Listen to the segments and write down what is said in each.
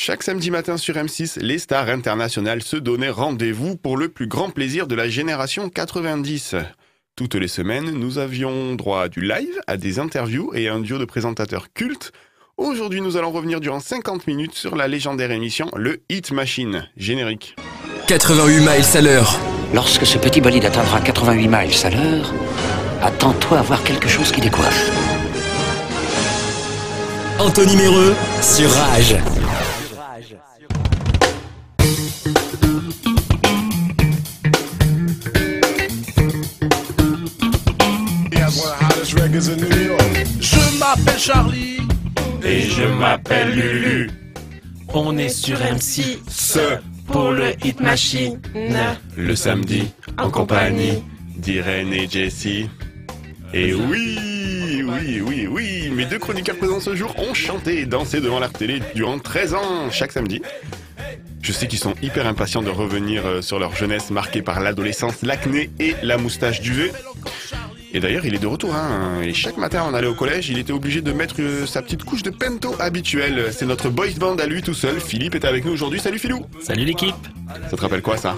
Chaque samedi matin sur M6, les stars internationales se donnaient rendez-vous pour le plus grand plaisir de la génération 90. Toutes les semaines, nous avions droit à du live, à des interviews et à un duo de présentateurs cultes. Aujourd'hui, nous allons revenir durant 50 minutes sur la légendaire émission Le Hit Machine. Générique. 88 miles à l'heure. Lorsque ce petit bolide atteindra 88 miles à l'heure, attends-toi à voir quelque chose qui décoiffe. Anthony Méreux sur Rage. Je m'appelle Charlie. Et je m'appelle Lulu. On est sur M6 Ce pour le Hit Machine. le samedi en compagnie d'Irène et Jessie. Et oui, oui, oui, oui, mes deux chroniqueurs présents ce jour ont chanté et dansé devant leur télé durant 13 ans chaque samedi. Je sais qu'ils sont hyper impatients de revenir euh, sur leur jeunesse marquée par l'adolescence, l'acné et la moustache duvet. Et d'ailleurs, il est de retour. Hein. Et chaque matin, on allait au collège, il était obligé de mettre euh, sa petite couche de pento habituelle. C'est notre boys band à lui tout seul. Philippe est avec nous aujourd'hui. Salut Philou Salut l'équipe. Ça te rappelle quoi ça?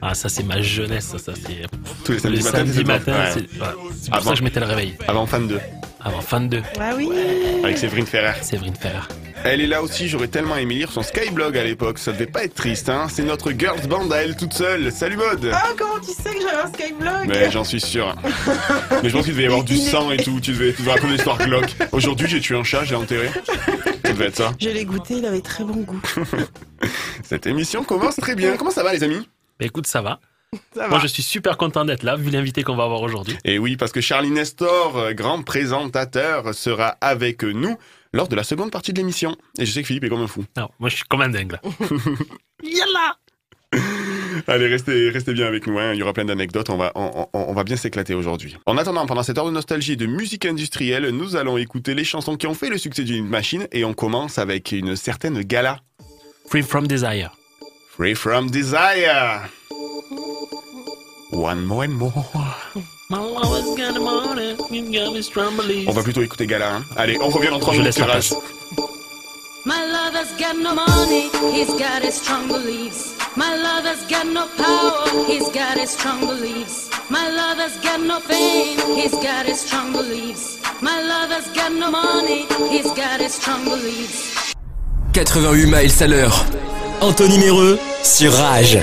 Ah ça c'est ma jeunesse, ça, ça c'est. Tous les samedis matins, devant. Ouais. c'est ouais, pour Avant. ça que je mettais le réveil. Avant fan 2, Avant fin de 2, Ah oui avec Séverine Ferrer. Séverine Ferrer. Elle est là aussi, j'aurais tellement aimé lire son Skyblog à l'époque, ça devait pas être triste, hein. C'est notre girls band à elle toute seule. Salut Mode Ah, comment tu sais que j'avais un Skyblog Mais j'en suis sûr. Mais je pense qu'il devait y avoir du sang et tout, tu devais, tu devais raconter l'histoire glauque. Aujourd'hui, j'ai tué un chat, je l'ai enterré. Ça devait être ça. Je l'ai goûté, il avait très bon goût. Cette émission commence très bien. Comment ça va les amis? Bah écoute, ça va. Ça va. Moi je suis super content d'être là, vu l'invité qu'on va avoir aujourd'hui. Et oui, parce que Charlie Nestor, euh, grand présentateur, sera avec nous lors de la seconde partie de l'émission. Et je sais que Philippe est comme un fou. Non, moi je suis comme un dingue là. Yalla Allez, restez, restez bien avec nous. hein. Il y aura plein d'anecdotes. On va, on, on- on va bien s'éclater aujourd'hui. En attendant, pendant cette heure de nostalgie et de musique industrielle, nous allons écouter les chansons qui ont fait le succès d'une machine. Et on commence avec une certaine gala. Free from Desire. Free from Desire. One more and more. On va plutôt écouter gala. hein. Allez, on revient dans 3 Je minutes laisse la sur Rage. place. My lover's got no money, he's got his strong beliefs. My lover's got no power, he's got his strong beliefs. My lover's got no fame, he's got his strong beliefs. My lover's got no money, he's got his strong beliefs. 88 miles à l'heure. Anthony Méreux sur Rage.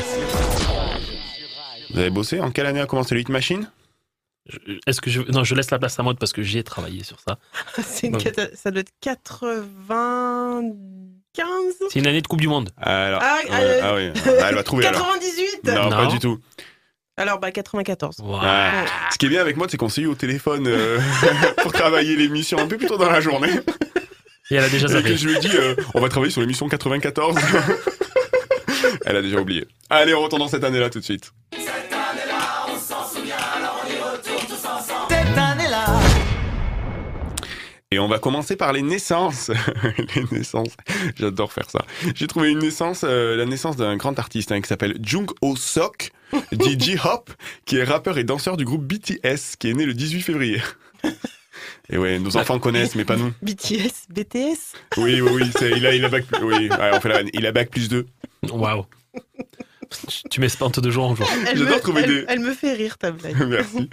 Vous avez bossé En quelle année a commencé le Hit Machine Je- Est-ce que je. Non, je laisse la place à mode parce que j'y ai travaillé sur ça. C'est une Donc. cata- Ça doit être 95 C'est une année de Coupe du Monde. Alors, Ah, ouais, euh, ah oui. Ah, elle va trouver alors. 98 Non, pas Non. du tout. Alors, bah 94. Wow. Ouais. Ce qui est bien avec moi, c'est qu'on s'est eu au téléphone euh, pour travailler l'émission un peu plus tôt dans la journée. Et elle a déjà Et que je lui ai dit, euh, on va travailler sur l'émission 94. Elle a déjà oublié. Allez, on retourne dans cette année-là tout de suite. Et on va commencer par les naissances. les naissances. J'adore faire ça. J'ai trouvé une naissance, euh, la naissance d'un grand artiste hein, qui s'appelle Jung Ho Sok, dit J-Hop, qui est rappeur et danseur du groupe BTS, qui est né le 18 février. Et ouais, nos enfants connaissent, mais pas nous. BTS, BTS Oui, oui, oui, il a, il a bac, oui, ouais, on fait la. Il a bac plus 2. Waouh. tu m'espantes de jour en jour. elle J'adore me, trouver elle, des- elle me fait rire ta blague. Merci.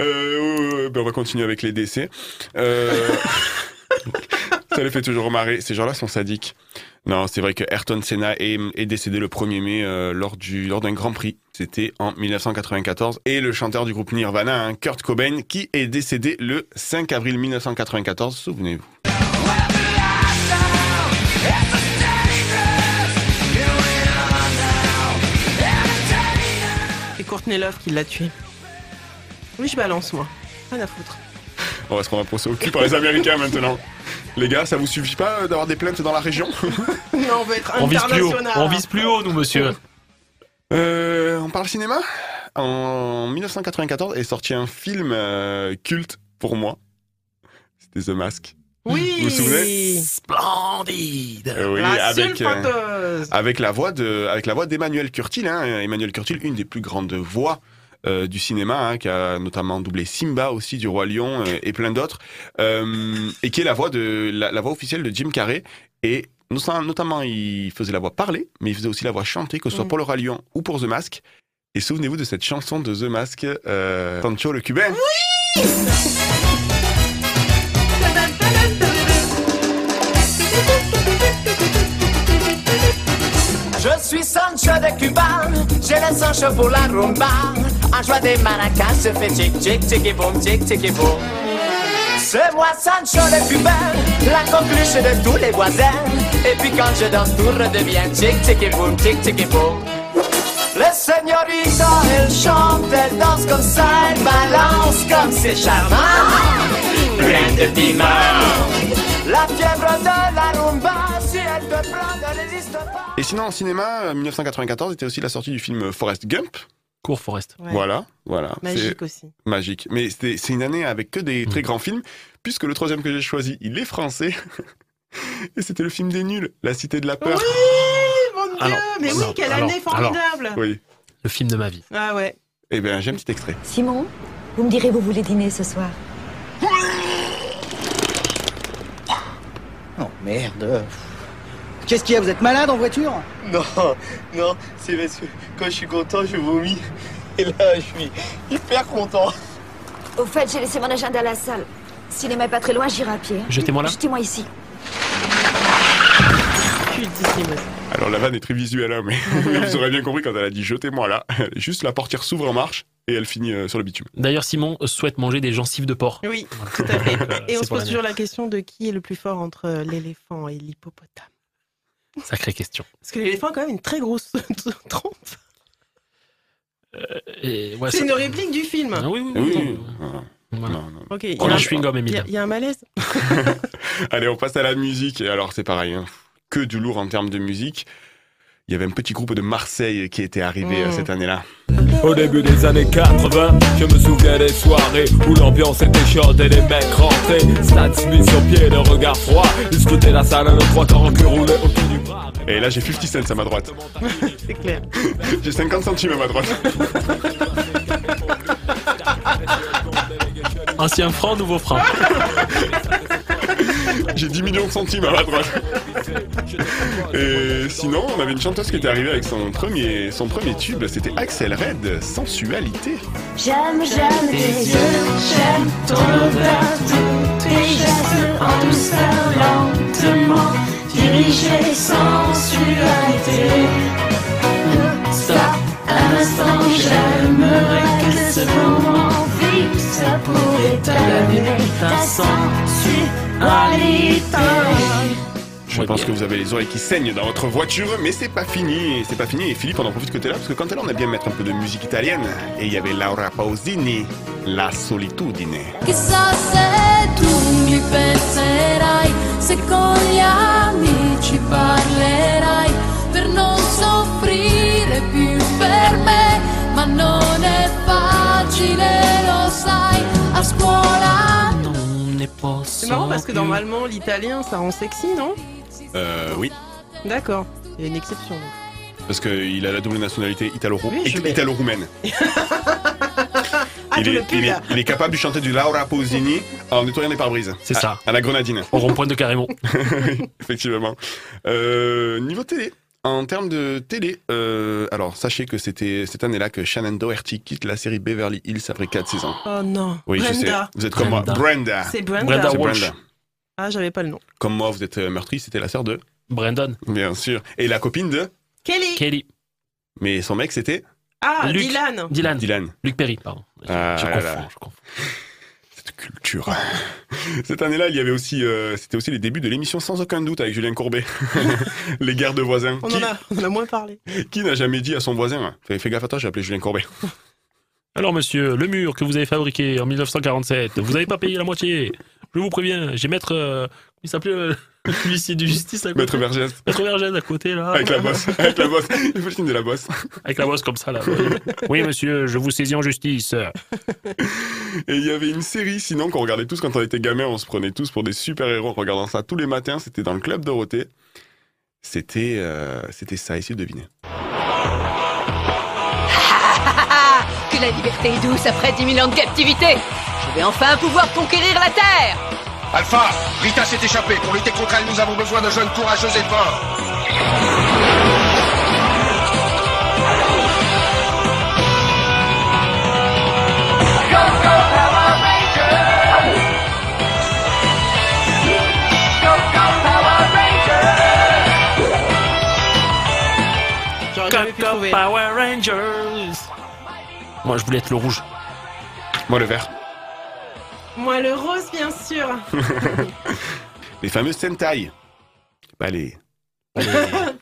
Euh, ben on va continuer avec les décès. Euh, ça les fait toujours marrer. Ces gens-là sont sadiques. Non, c'est vrai que Ayrton Senna est, est décédé le 1er mai euh, lors du lors d'un Grand Prix. C'était en 1994. Et le chanteur du groupe Nirvana, hein, Kurt Cobain, qui est décédé le 5 avril 1994. Souvenez-vous. C'est Courtney Love qui l'a tué. Oui, je balance moi. Rien à foutre. On va se prendre un procès au cul par les Américains maintenant. Les gars, ça vous suffit pas euh, d'avoir des plaintes dans la région Non, on veut être On vise plus haut. international. On vise plus haut, nous, monsieur. Euh, on parle cinéma En 1994 est sorti un film euh, culte pour moi. C'était The Mask. Oui Vous vous souvenez Splendide. Euh, oui, La avec, euh, la voix de, avec la voix d'Emmanuel Curtil. Hein. Emmanuel Curtil, une des plus grandes voix euh, du cinéma, hein, qui a notamment doublé Simba aussi du Roi Lion euh, et plein d'autres, euh, et qui est la voix de la, la voix officielle de Jim Carrey. Et Notam- Notamment, il faisait la voix parlée, mais il faisait aussi la voix chantée, que ce soit Mm. pour le Roi Lion ou pour The Mask. Et souvenez-vous de cette chanson de The Mask, euh, Sancho le cubain. Je suis Sancho de Cuba, j'ai le Sancho pour la rumba. En joie des maracas, je fais tic tic tic et boum tic tic et boum. C'est moi Sancho le Cubain, la coqueluche de tous les voisins. Et puis quand je danse, tout redevient tic tic et boum tic tic et boum. Le señorita, elle chante, elle danse comme ça, elle balance comme c'est charmant. Plein de piment. La fièvre de la rumba, si elle te prend, ne résiste pas. Et sinon, en cinéma, euh, 1994 était aussi la sortie du film Forrest Gump. Cours Forest. Ouais. Voilà, voilà. Magique aussi. Magique. Mais c'était- c'est une année avec que des très grands films, puisque le troisième que j'ai choisi, il est français. Et c'était le film des nuls, La Cité de la Peur. Oui, mon Dieu, Alors, mais oui, alors, quelle alors, année formidable. Oui. Le film de ma vie. Ah ouais. Eh bien, j'ai un petit extrait. Simon, vous me direz vous voulez dîner ce soir Oh merde. Qu'est-ce qu'il y a Vous êtes malade en voiture? Non, non, c'est parce que quand je suis content, je vomis. Et là, je suis hyper content. Au fait, j'ai laissé mon agenda à la salle. Cinéma est pas très loin, j'irai à pied. Jetez-moi là. Jetez-moi ici. Alors, la vanne est très visuelle, hein, mais vous aurez bien compris quand elle a dit jetez-moi là. Juste la portière s'ouvre en marche et elle finit euh, sur le bitume. D'ailleurs, Simon souhaite manger des gencives de porc. Oui, tout à fait. Et on se pose toujours la question de qui est le plus fort entre l'éléphant et l'hippopotame. Sacrée question. Parce que l'éléphant a quand même une très grosse trompe. Ouais, C'est ça- une réplique du film. Ah oui, oui, Oui, oui. Ah, Voilà. non, non. Ok, il y, a y a- il y a un malaise. Allez, on passe à la musique. Et alors, c'est pareil, hein. que du lourd en termes de musique. Il y avait un petit groupe de Marseille qui était arrivé Mm. euh, cette année-là. Au début des années 80, je me souviens des soirées où l'ambiance était chaude et les mecs rentraient. Stade Smith sur pied, le regard froid. Ils scrutaient la salle, nos trois corps qui roulaient autour du bras. Et là, j'ai 50 cents à ma droite. C'est clair. J'ai 50 centimes à ma droite. Ancien franc, nouveau franc. J'ai 10 millions de centimes à ma droite. Et sinon, on avait une chanteuse qui était arrivée avec son premier, son premier tube. C'était Axel Red, Sensualité. J'aime, j'aime tes yeux, j'aime ton odeur, tous tes gestes en douceur, lentement, dirigés sensualité. Stop, un instant, j'aimerais que ce moment fixe pourrait t'amener ta sensualité. Je pense bien. que vous avez les oreilles qui saignent dans votre voiture, mais c'est pas fini. C'est pas fini. Et Philippe, on en profite que t'es là, parce que quand t'es là, on a bien mettre un peu de musique italienne. Et il y avait Laura Pausini, La Solitudine. Chissà se tu mi penserai, se con gli amici parlerai, per non soffrire più per me, ma non è facile, lo sai, a scuola. C'est marrant parce que normalement l'italien ça rend sexy, non Euh, oui. D'accord. Il y a une exception. donc. Parce qu'il a la double nationalité italo- Oui, je vais- italo-roumaine. Ah, il, est, le pull il, est, là. il est capable de chanter du Laura Pausini en nettoyant des pare-brises. C'est ça. À la grenadine. Au rond-point de Carrémont. Oui, effectivement. Euh, niveau télé, en termes de télé, euh, alors sachez que c'était cette année-là que Shannon Doherty quitte la série Beverly Hills après 4 saisons. Oh non. Oui, je sais. Brenda. Vous êtes comme moi. Brenda. Brenda. C'est Brenda. Brenda. Brenda. Ah, j'avais pas le nom. Comme moi, vous êtes euh, meurtri, c'était la sœur de. Brandon. Bien sûr. Et la copine de. Kelly. Kelly. Mais son mec, c'était Ah, Luc. Dylan. Dylan. Dylan. Luc Perry, pardon. Je, Ah je là confonds, là. je confonds. Cette culture. Cette année-là, il y avait aussi, euh, c'était aussi les débuts de l'émission Sans aucun doute avec Julien Courbet. les guerres de voisins. On qui, en, a, on en a moins parlé. qui n'a jamais dit à son voisin Fais, fais gaffe à toi, j'ai appelé Julien Courbet. Alors, monsieur, le mur que vous avez fabriqué en 1947, vous n'avez pas payé la moitié. Je vous préviens, j'ai maître. euh, il s'appelait euh, l'huissier de justice à côté. Maître Vergès. Maître Vergès à côté, là. Avec la bosse. Avec la bosse. Il faut le signe de la bosse. Avec la bosse comme ça, là. Oui, monsieur, je vous saisis en justice. Et il y avait une série, sinon, qu'on regardait tous quand on était gamin, on se prenait tous pour des super-héros en regardant ça tous les matins. C'était dans le club Dorothée. C'était euh, c'était ça, essayez de deviner. Que la liberté est douce après 10 000 ans de captivité Je vais enfin pouvoir conquérir la Terre Alpha, Rita s'est échappée. Pour lutter contre elle, nous avons besoin de jeunes courageux et forts. Power Rangers. Moi, je voulais être le rouge. Moi, le vert. Moi, le rose, bien sûr. Les fameux Sentai. Pas les.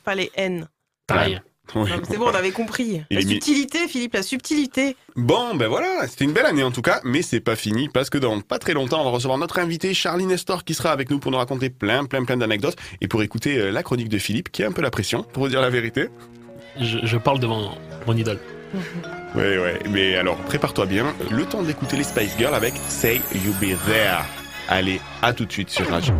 Pas les N. Taille. Oui. C'est bon, on avait compris. Il La subtilité, Philippe, la subtilité. Bon, ben voilà, c'était une belle année en tout cas, mais c'est pas fini parce que dans pas très longtemps, on va recevoir notre invité Charlie Nestor qui sera avec nous pour nous raconter plein, plein, plein d'anecdotes et pour écouter euh, la chronique de Philippe qui a un peu la pression, pour vous dire la vérité. Je, je parle devant mon idole. Ouais, ouais, mais alors prépare-toi bien, le temps d'écouter les Spice Girls avec Say You Be There. Allez, à tout de suite sur Rage.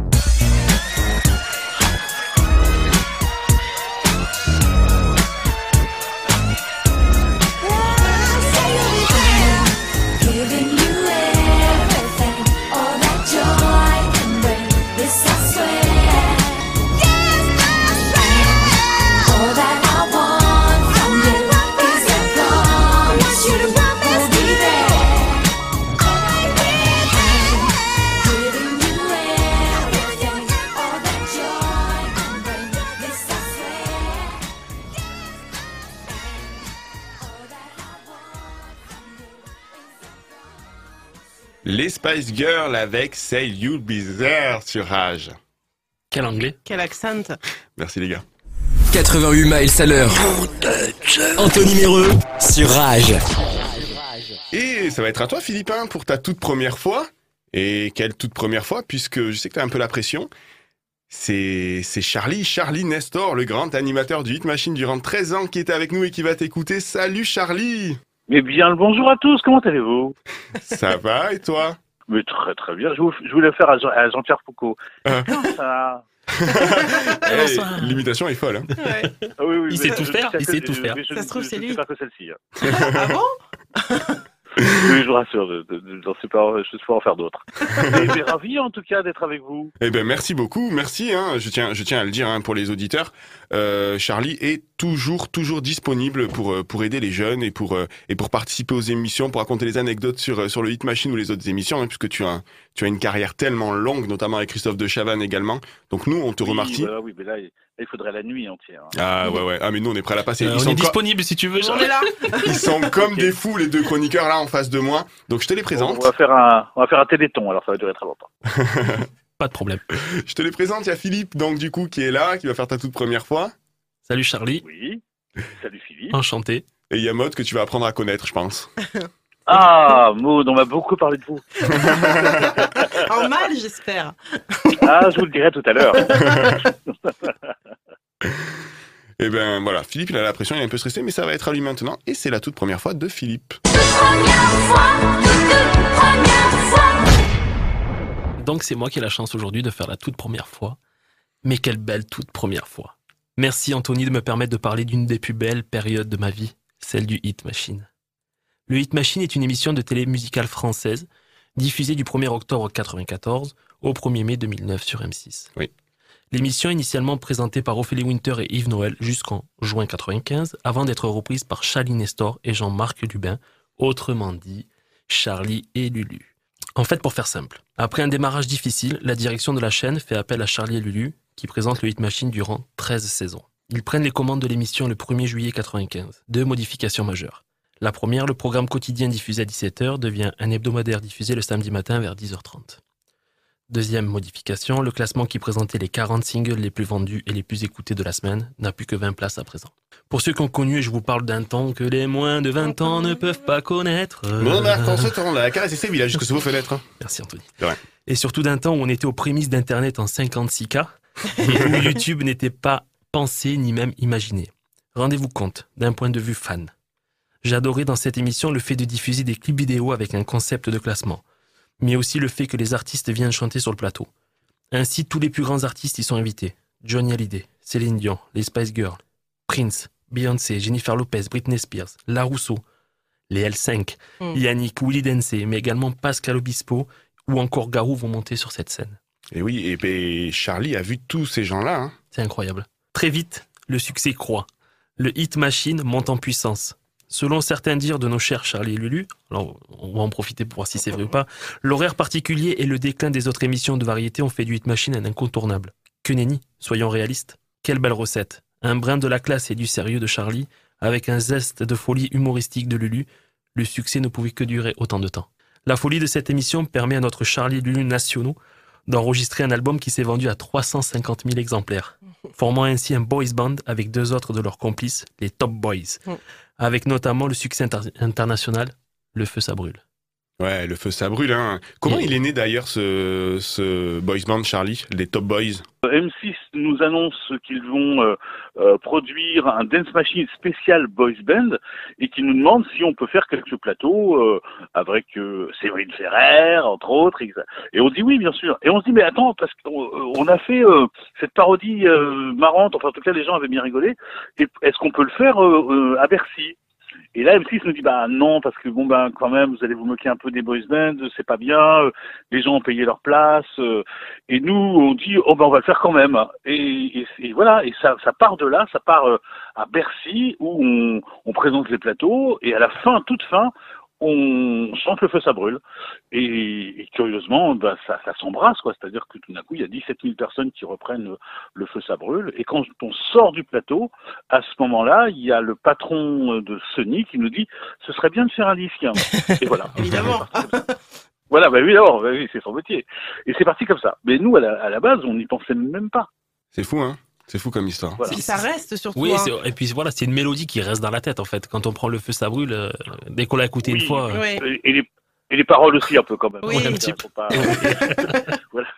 Les Spice Girls avec Say You Be There sur Rage. Quel anglais Quel accent. Merci les gars. 88 miles à l'heure. Anthony Méreux sur Rage. Et ça va être à toi Philippin pour ta toute première fois. Et quelle toute première fois, puisque je sais que tu as un peu la pression. C'est c'est Charlie, Charlie Nestor, le grand animateur du Hit Machine durant 13 ans qui était avec nous et qui va t'écouter. Salut Charlie Mais bien le bonjour à tous, comment allez-vous? Ça va et toi? Mais très très bien, je, voulais faire à, Jean- à Jean-Pierre Foucault. Comment ça? Eh, L'imitation est folle. hein. Ah oui, oui, Il mais sait tout faire, il sait tout faire. Ça se trouve, c'est lui. pas que celle-ci. hein. ah bon? Oui, je vous rassure, je, je, je- j'en sais pas, je sais pas en faire d'autres. Mais, ravi en tout cas d'être avec vous. Eh ben merci beaucoup, merci. Hein, je tiens, je tiens à le dire hein, pour les auditeurs. Euh, Charlie est toujours, toujours disponible pour euh, pour aider les jeunes et pour euh, et pour participer aux émissions, pour raconter les anecdotes sur euh, sur le Hit Machine ou les autres émissions, hein, puisque tu as tu as une carrière tellement longue, notamment avec Christophe de Chavannes également. Donc nous, on te Oui, remercie. oui, mais là, il, faudrait la nuit entière. hein. Ah ouais ouais. Ah mais nous on est prêt à la passer. Euh, Ils On sont est disponible si tu veux. On est là. Ils sont comme des fous les deux chroniqueurs là en face de moi. Donc je te les On présente. va faire un, on va faire un téléthon, alors ça va durer très longtemps. Pas de problème. Je te les présente. Il y a Philippe donc du coup qui est là, qui va faire ta toute première fois. Salut Charlie, Oui. Salut Philippe. enchanté. Et il y a Maud que tu vas apprendre à connaître, je pense. Ah, Maud, on m'a beaucoup parlé de vous. En mal, j'espère. Ah, je vous le dirai tout à l'heure. Et ben voilà, Philippe il a la pression, il est un peu stressé, mais ça va être à lui maintenant. Et c'est la toute première fois de Philippe. Donc c'est moi qui ai la chance aujourd'hui de faire la toute première fois. Mais quelle belle toute première fois. Merci Anthony de me permettre de parler d'une des plus belles périodes de ma vie, celle du Hit Machine. Le Hit Machine est une émission de télé musicale française diffusée du 1er octobre 1994 au 1er mai 2009 sur M6. Oui. L'émission initialement présentée par Ophélie Winter et Yves Noël jusqu'en juin 95 avant d'être reprise par Charlie Nestor et Jean-Marc Lubin, autrement dit Charlie et Lulu. En fait, pour faire simple, après un démarrage difficile, la direction de la chaîne fait appel à Charlie et Lulu, qui présentent le Hit Machine durant 13 saisons. Ils prennent les commandes de l'émission le 1er juillet 95. Deux modifications majeures. La première, le programme quotidien diffusé à 17h devient un hebdomadaire diffusé le samedi matin vers 10h30. Deuxième modification, le classement qui présentait les 40 singles les plus vendus et les plus écoutés de la semaine n'a plus que 20 places à présent. Pour ceux qui ont connu, je vous parle d'un temps que les moins de 20 ans ne peuvent pas connaître. Bon, Marc, en ce temps, la caresse ses villages jusque sous vos fenêtres. hein. Merci Anthony. Et surtout d'un temps où on était aux prémices d'Internet en 56K et où YouTube n'était pas pensé ni même imaginé. Rendez-vous compte, d'un point de vue fan. J'adorais dans cette émission le fait de diffuser des clips vidéo avec un concept de classement, mais aussi le fait que les artistes viennent chanter sur le plateau. Ainsi, tous les plus grands artistes y sont invités. Johnny Hallyday, Céline Dion, les Spice Girls, Prince, Beyoncé, Jennifer Lopez, Britney Spears, La Rousseau, les L5, Mm. Yannick, Willy Densey, mais également Pascal Obispo ou encore Garou vont monter sur cette scène. Et oui, et, et Charlie a vu tous ces gens-là. hein. C'est incroyable. Très vite, le succès croît. Le hit machine monte en puissance. Selon certains dires de nos chers Charlie et Lulu, on va en profiter pour voir si c'est vrai ou pas, l'horaire particulier et le déclin des autres émissions de variété ont fait du hit machine un incontournable. Que nenni, soyons réalistes. Quelle belle recette. Un brin de la classe et du sérieux de Charlie, avec un zeste de folie humoristique de Lulu, le succès ne pouvait que durer autant de temps. La folie de cette émission permet à notre Charlie et Lulu nationaux d'enregistrer un album qui s'est vendu à 350 000 exemplaires, formant ainsi un boys band avec deux autres de leurs complices, les Top Boys, Mm. Avec notamment le succès inter- international, Le Feu ça brûle. Ouais, le feu ça brûle. Hein. Comment Et- il est né d'ailleurs ce, ce boys band Charlie, les Top Boys? M6 nous annonce qu'ils vont euh, euh, produire un dance machine spécial boys band et qui nous demande si on peut faire quelques plateaux euh, avec euh, Séverine Ferrer entre autres et, et on dit oui bien sûr. Et on se dit mais attends parce qu'on on a fait euh, cette parodie euh, marrante enfin en tout cas les gens avaient bien rigolé. Et est-ce qu'on peut le faire euh, euh, à Bercy? Et là, M6 nous dit bah non parce que bon ben quand même vous allez vous moquer un peu des boys bands, c'est pas bien. euh, Les gens ont payé leur place euh, et nous on dit oh ben on va le faire quand même. Et, et, et voilà et ça ça part de là, ça part euh, à Bercy où on, on présente les plateaux et à la fin toute fin on chante le feu ça brûle. Et, et curieusement ben, ça, ça s'embrasse quoi. C'est-à-dire que tout d'un coup il y a 17 000 personnes qui reprennent le feu ça brûle. Et quand on sort du plateau à ce moment-là il y a le patron de Sony qui nous dit ce serait bien de faire un disque hein. et voilà. Évidemment. voilà bah oui d'abord bah oui, c'est son métier. Et c'est parti comme ça. Mais nous à la, à la base on n'y pensait même pas. C'est fou, hein C'est fou comme histoire. Voilà. Ça reste surtout. Oui, hein. et puis voilà, c'est une mélodie qui reste dans la tête en fait. Quand on prend Le Feu ça brûle, euh, dès qu'on l'a écouté Oui, une fois, euh, et, les, et les paroles aussi un peu quand même Oui. un petit Faut pas- voilà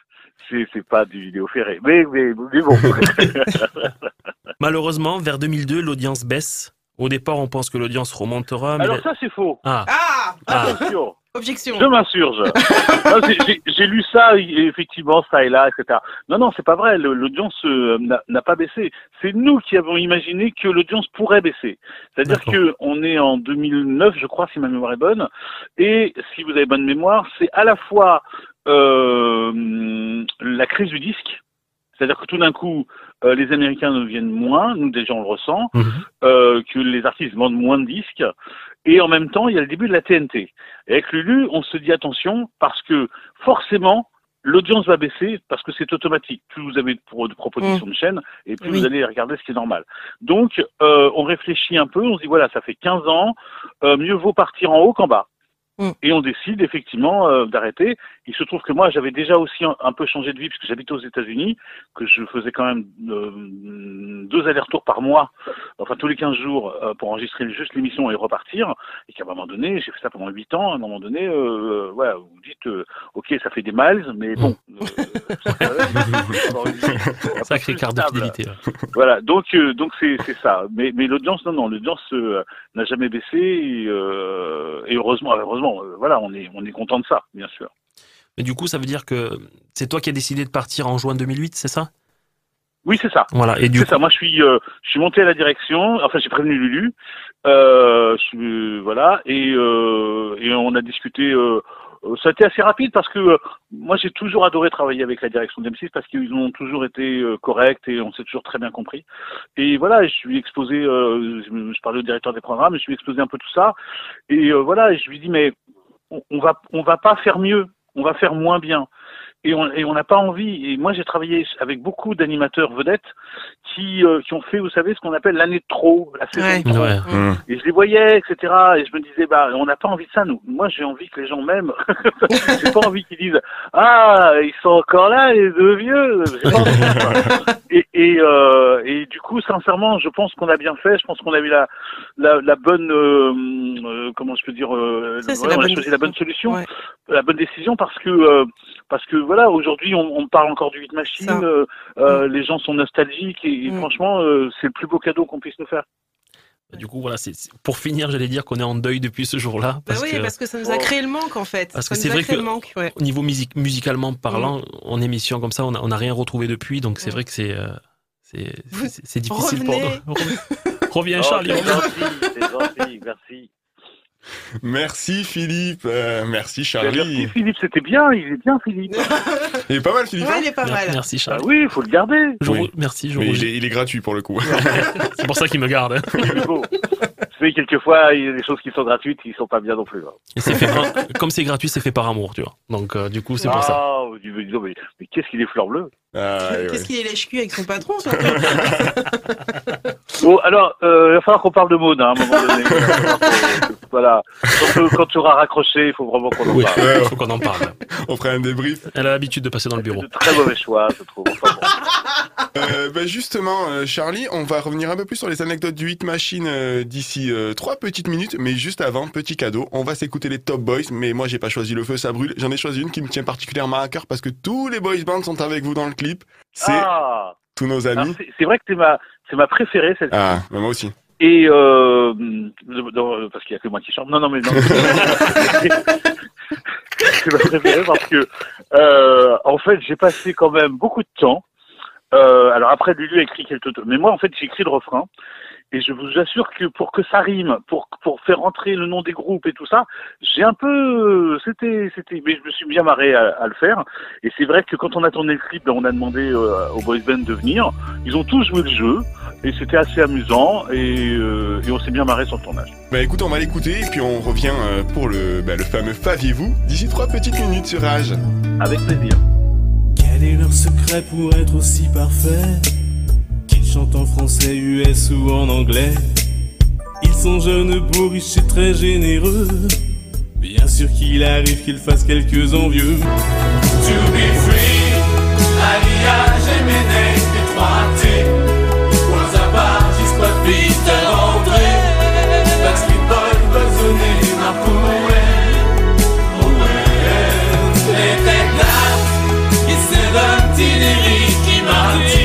c'est c'est pas du vidéo ferré mais mais, mais bon malheureusement, vers 2002, l'audience baisse. Au départ, on pense que l'audience remontera, mais alors la- ça c'est faux ah, Ah Ah. attention Objection. Je m'insurge. J'ai- j'ai- J'ai lu ça, effectivement, ça et là, etc. Non, non, c'est pas vrai. L'audience euh, n'a n'a pas baissé. C'est nous qui avons imaginé que l'audience pourrait baisser. C'est-à-dire que on est en 2009, je crois, si ma mémoire est bonne. Et si vous avez bonne mémoire, c'est à la fois euh, la crise du disque. C'est-à-dire que tout d'un coup, euh, les Américains nous viennent moins, nous déjà on le ressent, Mhm. euh, que les artistes vendent moins de disques, et en même temps il y a le début de la TNT. Et avec Lulu, on se dit attention parce que forcément l'audience va baisser parce que c'est automatique. Plus vous avez de, pro- de propositions de chaînes et plus Oui. vous allez regarder ce qui est normal. Donc euh, on réfléchit un peu, on se dit voilà ça fait 15 ans, euh, mieux vaut partir en haut qu'en bas. Mm. Et on décide effectivement euh, d'arrêter. Il se trouve que moi j'avais déjà aussi un, peu changé de vie parce que j'habitais aux États-Unis, que je faisais quand même euh, deux allers-retours par mois, enfin tous les 15 jours euh, pour enregistrer juste l'émission et repartir. Et qu'à un moment donné, j'ai fait ça pendant 8 ans. À un moment donné, euh, ouais, vous dites euh, ok ça fait des miles, mais bon. euh, ça sacré quart de fidélité. là. Voilà, donc euh, donc c'est c'est ça. Mais mais l'audience non non, l'audience euh, n'a jamais baissé et, euh, et heureusement heureusement euh, voilà on est on est content de ça bien sûr. Mais du coup, ça veut dire que c'est toi qui as décidé de partir en juin 2008, c'est ça? Oui c'est ça. Voilà. Et du C'est coup, ça. Moi je suis euh, je suis monté à la direction. Enfin j'ai prévenu Lulu. Euh, je suis- voilà et euh, et on a discuté. Euh, euh, ça a été assez rapide parce que euh, moi j'ai toujours adoré travailler avec la direction d'M6 parce qu'ils ont toujours été euh, corrects et on s'est toujours très bien compris. Et voilà, je lui ai exposé, euh, je, parlais au directeur des programmes, je lui ai exposé un peu tout ça. Et euh, voilà, je lui ai dit mais on, on va on va pas faire mieux, on va faire moins bien. Et on et on n'a pas envie. Et moi j'ai travaillé avec beaucoup d'animateurs vedettes qui euh, qui ont fait, vous savez, ce qu'on appelle l'année de trop, la saison Ouais. de trop. ouais. Hum. Et je les voyais, etc. Et je me disais, bah, on n'a pas envie de ça, nous. Moi, j'ai envie que les gens m'aiment. j'ai pas envie qu'ils disent, ah, ils sont encore là, les deux vieux. J'ai pas envie de ça. Et, et, euh, et du coup, sincèrement, je pense qu'on a bien fait. Je pense qu'on a eu la, la, la bonne, euh, euh, comment je peux dire, euh, Ça, ouais, on a choisi la bonne solution, Ouais. la bonne décision, parce que, euh, parce que voilà, aujourd'hui, on, on parle encore du 8 machine. Euh, Les gens sont nostalgiques et, et Mm. franchement, euh, c'est le plus beau cadeau qu'on puisse nous faire. Du coup, voilà. c'est pour finir, j'allais dire qu'on est en deuil depuis ce jour-là. Bah Parce oui, que parce que ça nous a créé le manque en fait. Parce ça que c'est vrai que- le manque, ouais. au niveau musique, musicalement parlant, Mm. en émission comme ça, on n'a on a rien retrouvé depuis. Donc c'est Mm. vrai que c'est euh, c'est difficile pour nous. Reviens, Oh, Charlie. c'est reviens. gentil, c'est gentil, merci. Merci Philippe, euh, merci Merci Charlie. Philippe, c'était bien, il est bien Philippe. Il est pas mal Philippe. Ouais, hein il est pas mal. Merci Ah Charles. oui, il faut le garder. Je Oui. rou- Merci, je Mais il est, il est gratuit pour le coup. C'est pour ça qu'il me garde. Mais quelquefois, il y a des choses qui sont gratuites qui sont pas bien non plus. hein. Et c'est fait par- Comme c'est gratuit, c'est fait par amour, tu vois. Donc, euh, du coup, c'est pour ça. Ah, mais, mais qu'est-ce qu'il est fleur bleue Ah. Qu'est-ce qu'il est lèche-cul avec son patron surtout? Bon, alors, euh, il va falloir qu'on parle de mode hein, à un moment donné. Voilà. Surtout quand tu auras raccroché, il faut vraiment qu'on en Oui, parle. Ouais, il faut qu'on en parle. On fera un débrief. Elle a l'habitude de passer dans le bureau. De très mauvais choix, je trouve. Enfin, bon. Euh, bah, justement, euh, Charlie, on va revenir un peu plus sur les anecdotes du Hit Machine euh, d'ici euh, trois petites minutes. Mais juste avant, petit cadeau, on va s'écouter les Top Boys. Mais moi, j'ai pas choisi le feu, ça brûle. J'en ai choisi une qui me tient particulièrement à cœur parce que tous les boys bands sont avec vous dans le clip. C'est Ah, tous nos amis. c'est vrai que c'est ma, c'est ma préférée, celle Ah, bah, moi aussi. Et euh, non, parce qu'il y a que moi qui chante. Non, non, mais non. c'est ma préférée parce que, euh, en fait, j'ai passé quand même beaucoup de temps. Euh, alors après, Lulu a écrit quelques, mais moi, en fait, j'ai écrit le refrain. Et je vous assure que pour que ça rime, pour pour faire rentrer le nom des groupes et tout ça, j'ai un peu, c'était c'était, mais je me suis bien marré à, à le faire. Et c'est vrai que quand on a tourné le clip, ben, on a demandé euh, aux boys band de venir. Ils ont tous joué le jeu et c'était assez amusant et, euh, et on s'est bien marré sur le tournage. Bah écoute, on va l'écouter et puis on revient euh, pour le, bah, le fameux Faviez-vous d'ici trois petites minutes sur Rage. Avec plaisir. Quel est leur secret pour être aussi parfait? Chantent en français, US ou en anglais. Ils sont jeunes, beaux, riches et très généreux. Bien sûr qu'il arrive qu'ils fassent quelques envieux. To be free, alliage, MNA, et 3T Point à part, J-Squad, Peter, André Backstreet Boys, Buzzonné, Marco, Les Technats Qui Seventeen, Eric, Martin Tribal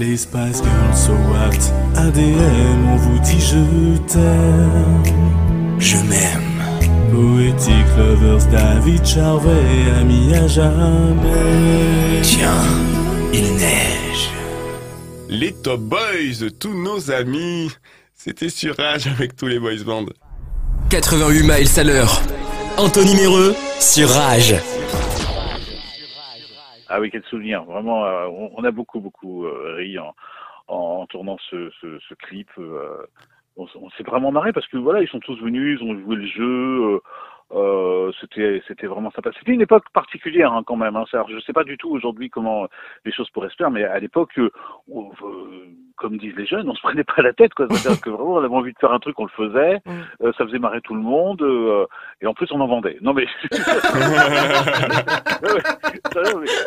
Les Spice Girls, So What? ADM, on vous dit je t'aime Je m'aime Poetic Lovers, David Charvet, ami à jamais Tiens, il neige Les Top Boys, tous nos amis. C'était sur Rage avec tous les boys bands. 88 miles à l'heure. Anthony Méreux sur Rage. Ah oui, quel souvenir? Vraiment, euh, on, a beaucoup, beaucoup euh, ri en, en tournant ce, ce, clip. euh, on, s'est vraiment marré parce que voilà, ils sont tous venus, ils ont joué le jeu. c'était c'était vraiment sympa. C'était une époque particulière hein, quand même. Hein. Ça, je sais pas du tout aujourd'hui comment les choses pourraient se faire, mais à l'époque, euh, comme disent les jeunes, on se prenait pas la tête. quoi. C'est-à-dire que vraiment, on avait envie de faire un truc, on le faisait. Euh, ça faisait marrer tout le monde, euh, et en plus, on en vendait. Non mais, mais,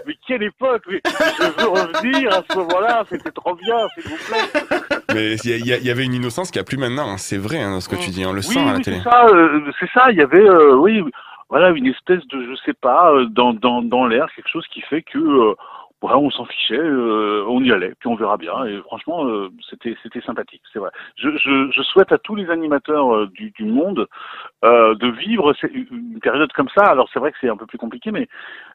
mais quelle époque mais Je veux revenir à ce moment-là. C'était trop bien, s'il vous plaît. Mais il y, a- il y a- il y avait une innocence qu'il n'y a plus maintenant. hein. C'est vrai hein, ce que tu dis, on le Oui, sent à la télé. c'est ça. euh, c'est ça. Il y avait, euh, oui, voilà, une espèce de, je sais pas, euh, dans dans dans l'air, quelque chose qui fait que. On s'en fichait, euh, on y allait, puis on verra bien. Et franchement, euh, c'était c'était sympathique, c'est vrai. Je, je, je souhaite à tous les animateurs euh, du, du monde euh, de vivre une période comme ça. Alors c'est vrai que c'est un peu plus compliqué, mais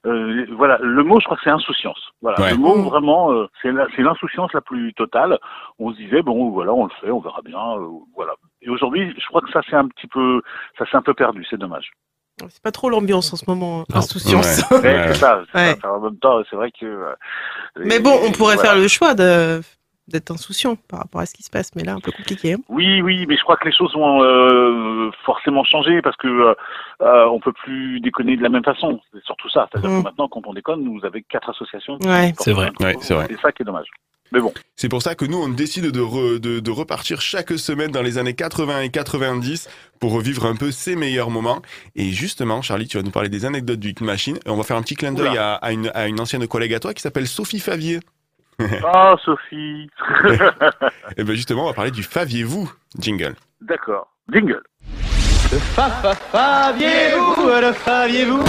euh, voilà, le mot, je crois que c'est insouciance. Voilà, Ouais. le mot vraiment, euh, c'est l'insouciance la plus totale. On se disait bon, voilà, on le fait, on verra bien, euh, voilà. Et aujourd'hui, je crois que ça c'est un petit peu, ça s'est un peu perdu, c'est dommage. C'est pas trop l'ambiance en ce moment, hein. insouciance. Ouais, c'est ça. c'est Ouais. ça. Enfin, en même temps, c'est vrai que. euh, Mais bon, on pourrait voilà. faire le choix de d'être insouciant par rapport à ce qui se passe, mais là, un peu compliqué. hein. Oui, oui, mais je crois que les choses vont euh, forcément changer parce que euh, euh, on peut plus déconner de la même façon. C'est surtout ça. C'est-à-dire Mm. que maintenant, quand on déconne, nous avez quatre associations. Ouais, c'est vrai. C'est ça qui est dommage. Mais bon. C'est pour ça que nous, on décide de, re- de, de repartir chaque semaine dans les années 80 et 90 pour revivre un peu ces meilleurs moments. Et justement, Charlie, tu vas nous parler des anecdotes du Hit Machine. Et on va faire un petit clin d'œil à, à une, à une ancienne collègue à toi qui s'appelle Sophie Favier. Ah, Sophie. Et bien justement, on va parler du Faviez-vous jingle. D'accord. Jingle. Le fa fa faviez-vous, le faviez-vous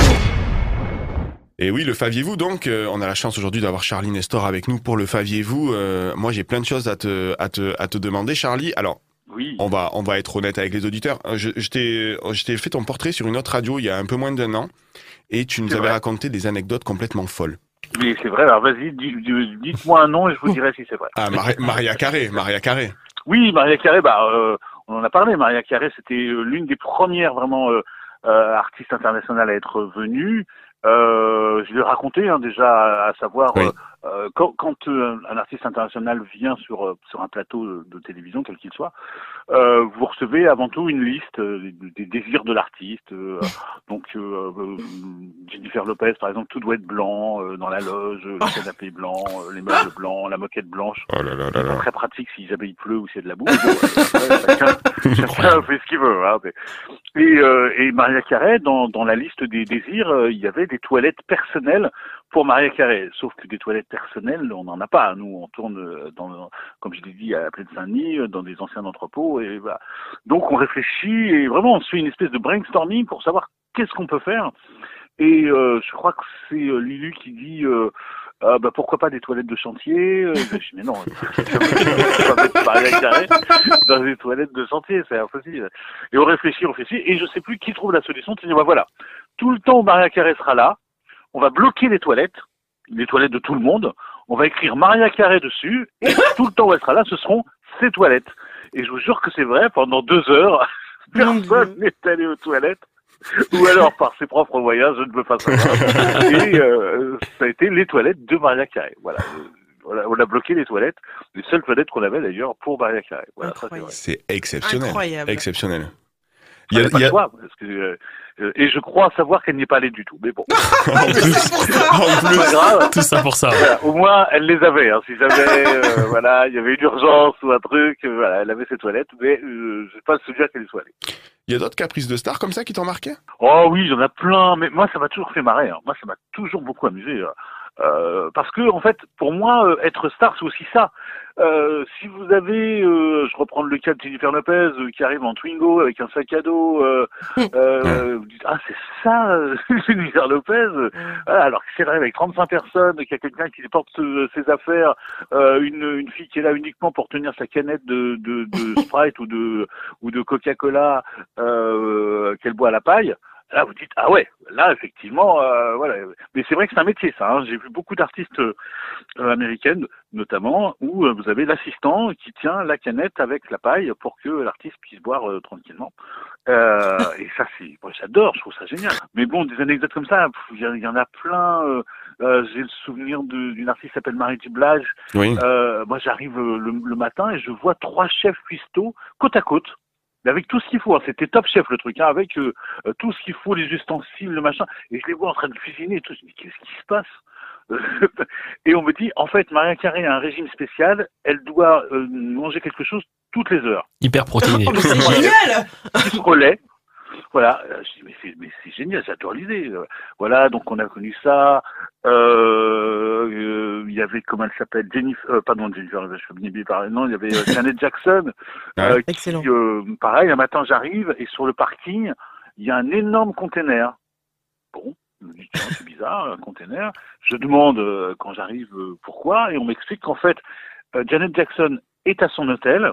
Et oui, le Faviez-vous, donc, euh, on a la chance aujourd'hui d'avoir Charlie Nestor avec nous pour le Faviez-vous. Euh, moi, j'ai plein de choses à te, à, te, à te demander, Charlie. Alors, Oui. On va, on va être honnête avec les auditeurs. Euh, Je, je t'ai fait ton portrait sur une autre radio il y a un peu moins d'un an et tu nous avais vrai. raconté des anecdotes complètement folles. Mais c'est vrai, alors vas-y, dites-moi un nom et je vous dirai si c'est vrai. Ah, Maria, Maria Carré, Maria Carré. Oui, Maria Carré, bah, euh, on en a parlé. Maria Carré, c'était l'une des premières vraiment artistes internationales à être venue. Euh, je l'ai raconté hein, déjà, à savoir Oui. euh, euh, quand, quand euh, un artiste international vient sur sur un plateau de, de télévision, quel qu'il soit, vous recevez avant tout une liste des, désirs de l'artiste. donc Jennifer Lopez, par exemple, tout doit être blanc dans la loge, le canapé blanc, les meubles blancs, la moquette blanche. Oh là là là C'est là. pas très pratique si jamais il pleut ou s'il y a de la boue. chacun, chacun fait ce qu'il veut. hein, mais- Et, et Maria Carré, dans, dans la liste des désirs, il y avait des toilettes personnelles pour Maria Carré. Sauf que des toilettes personnelles, on n'en a pas. Nous, on tourne, dans, comme je l'ai dit, à la plaine Saint-Denis, euh, dans des anciens entrepôts. Et voilà. Donc, on réfléchit et vraiment, on se fait une espèce de brainstorming pour savoir qu'est-ce qu'on peut faire. Et euh, je crois que c'est euh, Lulu qui dit euh, ah, bah, pourquoi pas des toilettes de chantier euh, Je dis mais non, dans des toilettes de chantier, c'est impossible. Et on réfléchit, on réfléchit, et je sais plus qui trouve la solution. Tu dis bah voilà, tout le temps où Maria Carré sera là, on va bloquer les toilettes, les toilettes de tout le monde. On va écrire Maria Carré dessus, et tout le temps où elle sera là, ce seront ses toilettes. Et je vous jure que c'est vrai, pendant deux heures, personne n'est allé aux toilettes. Ou alors par ses propres moyens, je ne peux pas savoir. Et euh, ça a été les toilettes de Maria Carré. Voilà. On a bloqué les toilettes, les seules toilettes qu'on avait d'ailleurs pour Maria Carré. Voilà. C'est exceptionnel. Incroyable. Exceptionnel. Il y a, pas y a- le choix, parce que, euh, et je crois savoir qu'elle n'y est pas allée du tout. Mais bon. en plus, C'est pas grave. Tout ça pour ça. Voilà, au moins, elle les avait. Hein. Si jamais, euh, voilà, il y avait une urgence ou un truc, euh, voilà, elle avait ses toilettes, mais euh, j'ai pas le souvenir qu'elle y soit allée. il y a d'autres caprices de stars comme ça qui t'ont marqué? Oh oui, il y en a plein, mais moi, ça m'a toujours fait marrer. hein. Moi, ça m'a toujours beaucoup amusé. euh. Euh, parce que, en fait, pour moi, euh, être star, c'est aussi ça. Euh, si vous avez, euh, je reprends le cas de Jennifer Lopez euh, qui arrive en Twingo avec un sac à dos, euh, euh, vous dites ah c'est ça Jennifer Lopez. Voilà, alors que elle arrive avec 35 personnes, qu'il y a quelqu'un qui porte ses affaires, euh, une, une fille qui est là uniquement pour tenir sa canette de, de, de Sprite ou de ou de Coca-Cola euh, qu'elle boit à la paille. Là, vous dites ah ouais, là effectivement, euh, voilà. Mais c'est vrai que c'est un métier ça. hein. J'ai vu beaucoup d'artistes euh, américaines, notamment, où euh, vous avez l'assistant qui tient la canette avec la paille pour que l'artiste puisse boire euh, tranquillement. Euh, et ça, c'est, moi, j'adore, je trouve ça génial. Mais bon, des anecdotes comme ça, il y, en a plein. j'ai le souvenir d'une artiste qui s'appelle Marie Dublage. Oui. Euh, moi, j'arrive le, le matin et je vois trois chefs cuistots côte à côte. Mais Avec tout ce qu'il faut, hein. c'était top chef le truc, hein, avec euh, euh, tout ce qu'il faut, les ustensiles, le machin, et je les vois en train de cuisiner et tout. Je me dis, qu'est-ce qui se passe? Et on me dit, en fait, Maria Carré a un régime spécial, elle doit euh, manger quelque chose toutes les heures. Hyper protéiné. Mais c'est génial au lait. Voilà, Euh, je dis mais c'est mais c'est génial, j'adore l'idée. Euh, Voilà, donc on a connu ça. Euh, euh, Il y avait comment elle s'appelle Jennifer, euh, pardon Jennifer, je suis bien par non, il y avait euh, Janet Jackson. euh, qui, euh, pareil, un matin j'arrive et sur le parking il y a un énorme container. Bon, je me dis tiens c'est bizarre un container. Je demande euh, quand j'arrive euh, pourquoi et on m'explique qu'en fait euh, Janet Jackson est à son hôtel.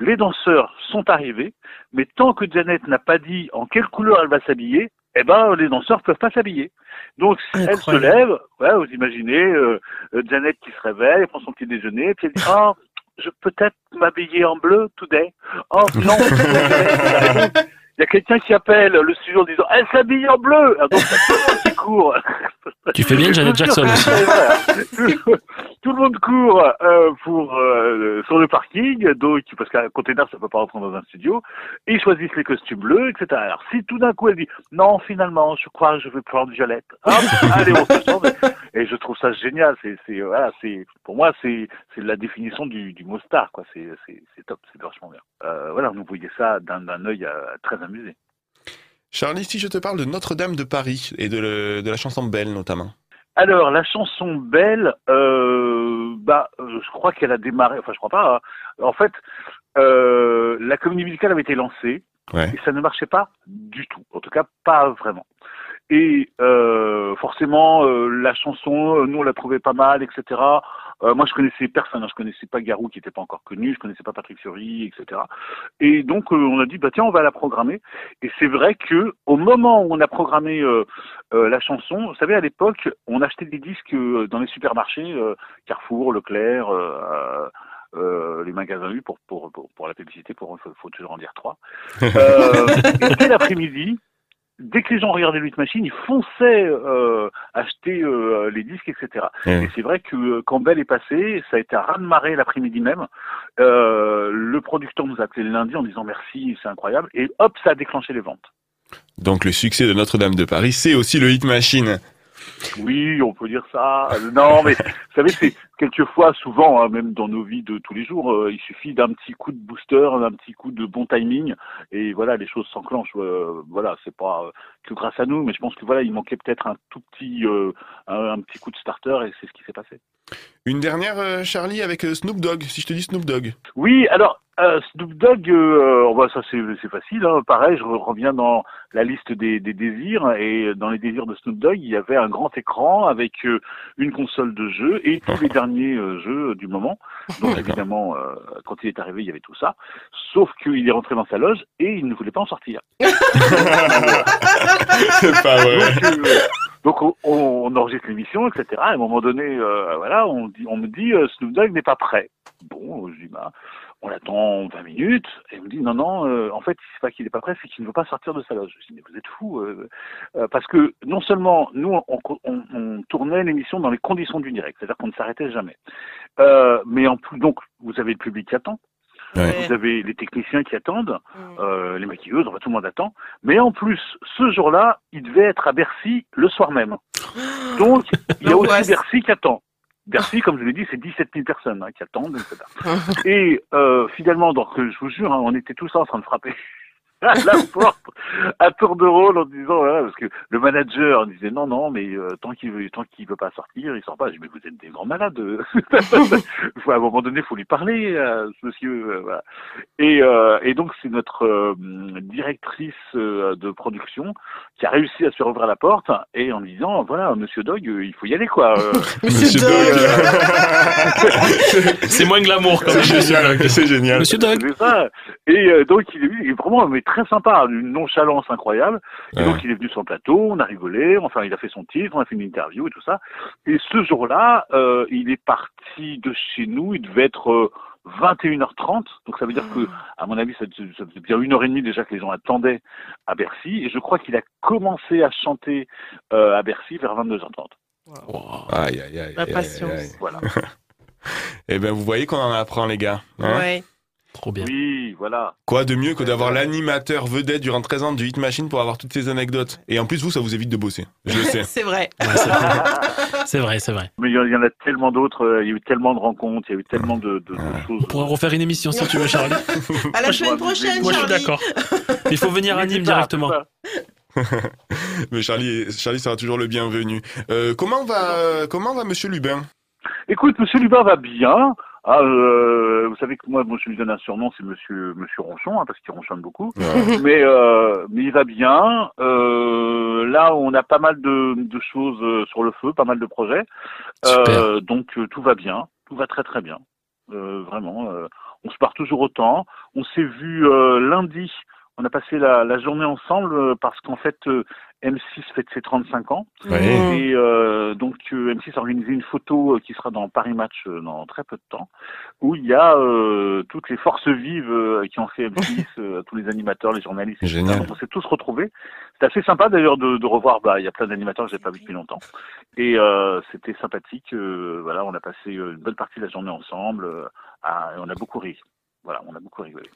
Les danseurs sont arrivés, mais tant que Janet n'a pas dit en quelle couleur elle va s'habiller, eh ben les danseurs peuvent pas s'habiller. Donc elle se Incroyable. lève, ouais, vous imaginez euh, euh, Janet qui se réveille, elle prend son petit déjeuner, puis elle dit ah je peux peut-être m'habiller en bleu today. Oh non. Il y a quelqu'un qui appelle le studio en disant elle s'habille en bleu. Ah, donc court. Tu fais bien Janet Jackson aussi. Et voilà. tout, le monde court euh, pour euh, sur le parking, donc parce qu'un container ça peut pas rentrer dans un studio. Et ils choisissent les costumes bleus, etc. Alors si tout d'un coup elle dit non finalement je crois que je vais prendre violette. Hop, allez on se change. Et je trouve ça génial. C'est c'est voilà c'est pour moi c'est c'est la définition du, du mot star quoi. C'est c'est c'est top, c'est vachement bien. Euh, voilà on voyait ça d'un d'un œil euh, très amusé. Charlie, si je te parle de Notre-Dame de Paris et de, le- de la chanson Belle notamment. Alors, la chanson Belle, euh, bah, euh, je crois qu'elle a démarré, enfin, je crois pas. hein. En fait, euh, la comédie musicale avait été lancée Ouais. et ça ne marchait pas du tout. En tout cas, pas vraiment. Et euh, forcément, la chanson, nous, on la trouvait pas mal, etc. Euh, moi, je connaissais personne. hein. Je connaissais pas Garou, qui était pas encore connu. Je connaissais pas Patrick Fiori, etc. Et donc, euh, on a dit, bah tiens, on va la programmer. Et c'est vrai que au moment où on a programmé euh, euh, la chanson, vous savez, à l'époque, on achetait des disques euh, dans les supermarchés, Carrefour, Leclerc. euh, les magasins U pour, pour, pour, pour la publicité, pour faut, faut toujours en dire trois. Euh, et dès l'après-midi, dès que les gens regardaient le 8 Machine, ils fonçaient euh, acheter euh, les disques, etc. Et c'est vrai que euh, quand Belle est passé, ça a été un raz-de-marée l'après-midi même. Euh, le producteur nous a appelé le lundi en disant merci, c'est incroyable. Et hop, ça a déclenché les ventes. Donc le succès de Notre-Dame de Paris, c'est aussi le Hit Machine. Oui, on peut dire ça. Euh, Non, mais vous savez, c'est quelquefois, souvent, hein, même dans nos vies de tous les jours, euh, il suffit d'un petit coup de booster, d'un petit coup de bon timing, et voilà, les choses s'enclenchent. Euh, voilà, c'est pas que grâce à nous, mais je pense que voilà, il manquait peut-être un tout petit, euh, un, un petit coup de starter, et c'est ce qui s'est passé. Une dernière, Charlie, avec Snoop Dogg, si je te dis Snoop Dogg. Oui, alors euh, Snoop Dogg, euh, on va- ça c'est facile. Hein. Pareil, je reviens dans la liste des, des désirs et dans les désirs de Snoop Dogg, il y avait un grand écran avec euh, une console de jeu et tous les derniers euh, jeux du moment. Donc évidemment, euh, quand il est arrivé, il y avait tout ça. Sauf qu'il est rentré dans sa loge et il ne voulait pas en sortir. C'est pas vrai. Donc, euh, donc, on, on enregistre l'émission, etc. À un moment donné, euh, voilà, on, dit, on me dit euh, Snoop Dogg n'est pas prêt. Bon, je dis bah, on attend 20 minutes. Et il me dit non, non, euh, en fait, c'est pas qu'il n'est pas prêt, c'est qu'il ne veut pas sortir de sa loge. Je dis mais vous êtes fou, euh, euh, parce que non seulement nous, on, on- on tournait l'émission dans les conditions du direct, c'est-à-dire qu'on ne s'arrêtait jamais. Euh, mais en plus, donc, vous avez le public qui attend. Vous avez les techniciens qui attendent, euh, les maquilleuses, enfin tout le monde attend. Mais en plus, ce jour-là, il devait être à Bercy le soir même. Donc, il y a aussi Bercy qui attend. Bercy, comme je l'ai dit, c'est 17 000 personnes hein, qui attendent, etc. Et euh, finalement, donc, je vous jure, hein, on était tous en train de frapper à la porte à tour de rôle en disant voilà, parce que le manager disait non non mais euh, tant qu'il veut tant qu'il veut pas sortir il sort pas je dis mais vous êtes des grands malades Faut, à un moment donné faut lui parler euh, ce monsieur euh, voilà. et euh, et donc c'est notre euh, directrice euh, de production qui a réussi à se rouvrir la porte et en disant voilà monsieur Dog euh, il faut y aller quoi euh, Monsieur C'est moins glamour comme C'est génial, c'est génial. Monsieur Dog. C'est ça. Et euh, donc il il est vraiment mais très sympa, une nonchalance incroyable. Et Ouais. donc il est venu sur le plateau, on a rigolé, enfin il a fait son titre, on a fait une interview et tout ça. Et ce jour-là, euh, il est parti de chez nous, il devait être euh, 21h30, donc ça veut dire que, à mon avis, ça, ça faisait bien une heure et demie déjà que les gens attendaient à Bercy, et je crois qu'il a commencé à chanter euh, à Bercy vers 22h30. Aïe, aïe, aïe. La patience. aïe, aïe. Voilà. Eh ben, vous voyez qu'on en apprend, les gars. hein? Ouais. Trop bien. Oui, voilà. Quoi de mieux que d'avoir l'animateur vedette durant 13 ans du Hit Machine pour avoir toutes ces anecdotes? Et en plus, vous, ça vous évite de bosser. Je le sais. C'est vrai. Ouais, c'est vrai. c'est vrai, c'est vrai. Mais il y en- a tellement d'autres, euh, il y a eu tellement de rencontres, il y a eu tellement de, de- de choses. On pourra refaire une émission si tu veux, Charlie. À la semaine prochaine, Moi, je suis Charlie. d'accord. Il faut venir à Nîmes directement. Mais Charlie, Charlie sera toujours le bienvenu. Euh, comment va, comment va Monsieur Lubin? Écoute, Monsieur Lubin va bien. Ah, euh, vous savez que moi, moi, je lui donne un surnom, c'est Monsieur Monsieur Ronchon, hein, parce qu'il ronchonne beaucoup. mais euh, mais il va bien. Euh, là, on a pas mal de, de choses euh, sur le feu, pas mal de projets. Euh, donc euh, tout va bien, tout va très très bien. Euh, vraiment, euh, on se part toujours autant. On s'est vu euh, lundi. On a passé la, la journée ensemble parce qu'en fait euh, M6 fête ses 35 ans. Ouais. Et euh, donc euh, M6 a organisé une photo euh, qui sera dans Paris Match euh, dans très peu de temps, où il y a euh, toutes les forces vives euh, qui ont fait M6, euh, tous les animateurs, les journalistes. etc. Génial. Donc, on s'est tous retrouvés. C'était assez sympa d'ailleurs de, de revoir. Bah, il y a plein d'animateurs que j'ai pas vu depuis longtemps. Et euh, c'était sympathique. euh, voilà, on a passé une bonne partie de la journée ensemble. euh, à- et on a beaucoup ri. Voilà, on a beaucoup rigolé.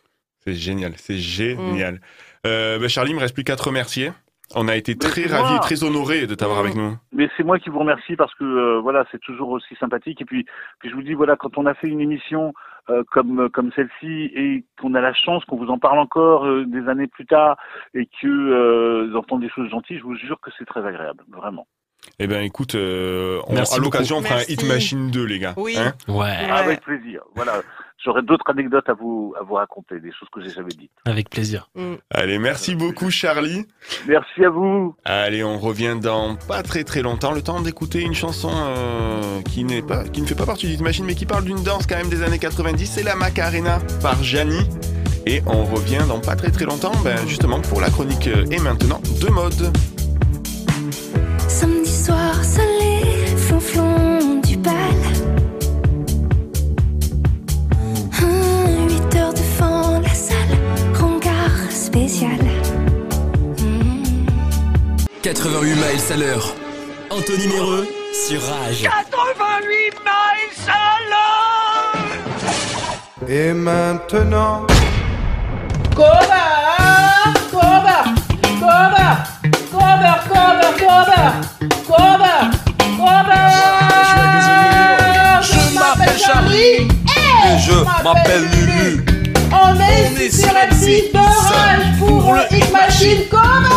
C'est génial, c'est génial. Euh, ben, Charlie, il me reste plus qu'à te remercier. On a été très ravis très honorés de t'avoir avec nous. Mais c'est moi qui vous remercie parce que euh, voilà, c'est toujours aussi sympathique. Et puis, puis je vous dis voilà, quand on a fait une émission euh, comme comme celle-ci et qu'on a la chance qu'on vous en parle encore euh, des années plus tard et que euh, vous entendez des choses gentilles, je vous jure que c'est très agréable, vraiment. Eh ben, écoute, euh, on- à l'occasion, on fera un. Hit Machine 2, les gars. Oui. Hein Ouais. Avec plaisir. Voilà, j'aurai d'autres anecdotes à vous, à vous raconter, des choses que j'ai jamais dites. Avec plaisir. Allez, merci beaucoup Charlie. Merci à vous. Allez, on revient dans pas très très longtemps. Le temps d'écouter une chanson euh, qui n'est pas, qui ne fait pas partie du Machine, mais qui parle d'une danse quand même des années 90. C'est la Macarena par Gianni. Et on revient dans pas très très longtemps, ben, justement pour la chronique euh, et maintenant de mode. Spécial. 88 miles à l'heure. Anthony Méreux sur Rage. 88 miles à l'heure. Et maintenant Cover Cover Cover Cover Cover Cover Cover Je m'appelle Charlie. Et je m'appelle Lulu On est sur MC d'orage pour le Hit Machine Cover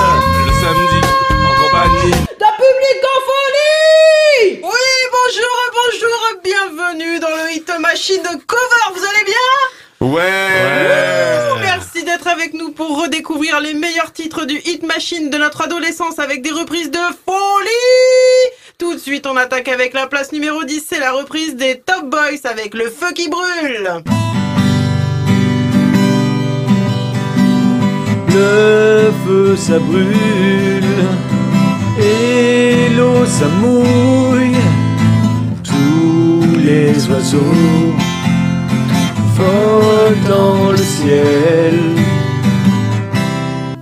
Le samedi, en compagnie d'un public en folie. Oui, bonjour, bonjour, bienvenue dans le Hit Machine de Cover, vous allez bien? Ouais, Merci d'être avec nous pour redécouvrir les meilleurs titres du Hit Machine de notre adolescence avec des reprises de folie. Tout de suite, on attaque avec la place numéro 10, c'est la reprise des Top Boys avec le feu qui brûle Le feu ça brûle et l'eau ça mouille. Tous les oiseaux volent dans le ciel.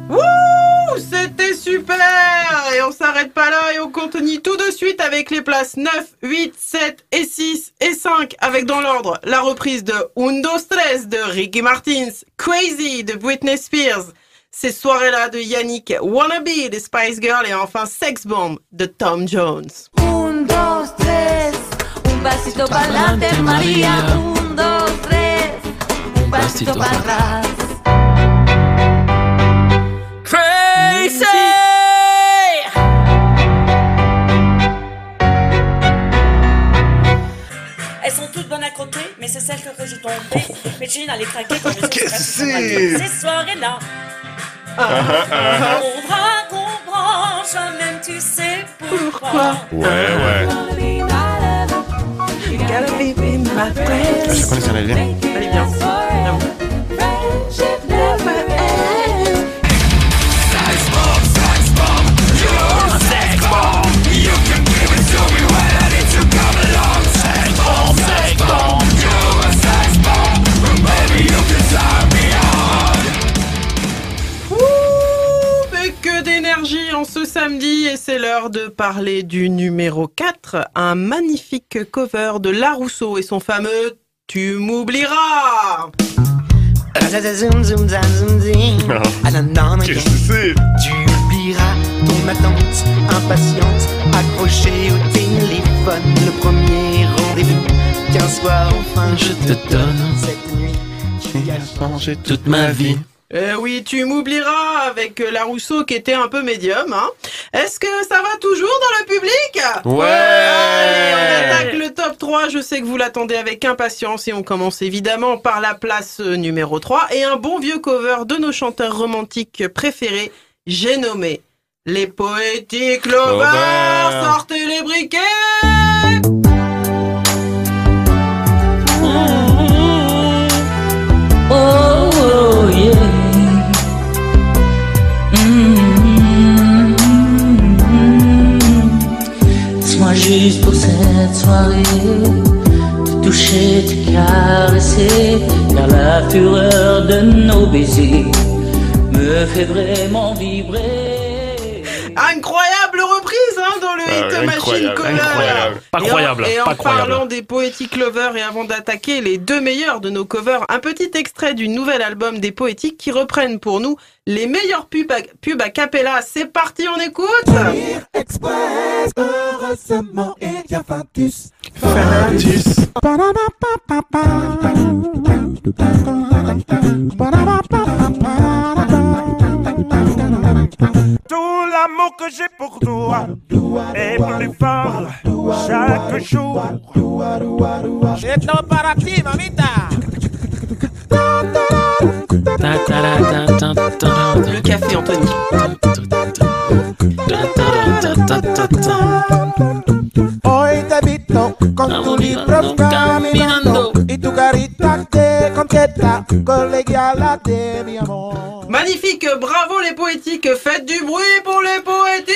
Wouh C'était super Et on s'arrête pas là et on continue tout de suite avec les places 9, 8, 7 et 6 et 5 avec dans l'ordre la reprise de Undo Stress de Ricky Martins, Crazy de Britney Spears, ces soirées-là de Yannick, Wannabe de Spice Girl et enfin Sex Bomb de Tom Jones. Un, dos, tres, un pasito para adelante, María. Un, dos, tres, un pasito para atrás. Crazy Elles sont toutes bonnes à croquer, mais c'est celle que je tombée. Mais Jean allait craquer comme je Qu'est-ce que sais c'est? Ces soirées-là, Faudra comprendre, jamais tu sais pourquoi. Ouais, ouais. You gotta in my elle est et c'est l'heure de parler du numéro 4, un magnifique cover de La Rousseau et son fameux Tu m'oublieras. Qu'est-ce que c'est? Tu oublieras ton attente impatiente, accrochée au téléphone. Le premier rendez-vous qu'un soir enfin je te donne. Cette nuit, tu as changé toute ma vie. Eh oui, tu m'oublieras avec euh, La Rousseau qui était un peu médium. Hein. Est-ce que ça va toujours dans le public? Ouais. Allez, on attaque le top 3. Je sais que vous l'attendez avec impatience et on commence évidemment par la place euh, numéro 3 et un bon vieux cover de nos chanteurs romantiques préférés. J'ai nommé les Poétiques. Lovers. Sortez les briquets juste pour cette soirée te toucher, te caresser, car la fureur de nos baisers me fait vraiment vibrer. Incroyable le Hit Machine incroyable. Pas Et en- croyable, Et en, pas croyable. parlant des Poétiques Lovers et avant d'attaquer les deux meilleurs de nos covers, un petit extrait du nouvel album des Poétiques qui reprennent pour nous les meilleurs pubs à, pubs à cappella. C'est parti, on écoute Express, heureusement, il y a Fantus. Fantus. Tout l'amour que j'ai pour toi est plus fort chaque jour. Esto para ti, mamita. Le café, Anthony. Hoy te he visto con tu libro Magnifique, bravo les poétiques, faites du bruit pour les poétiques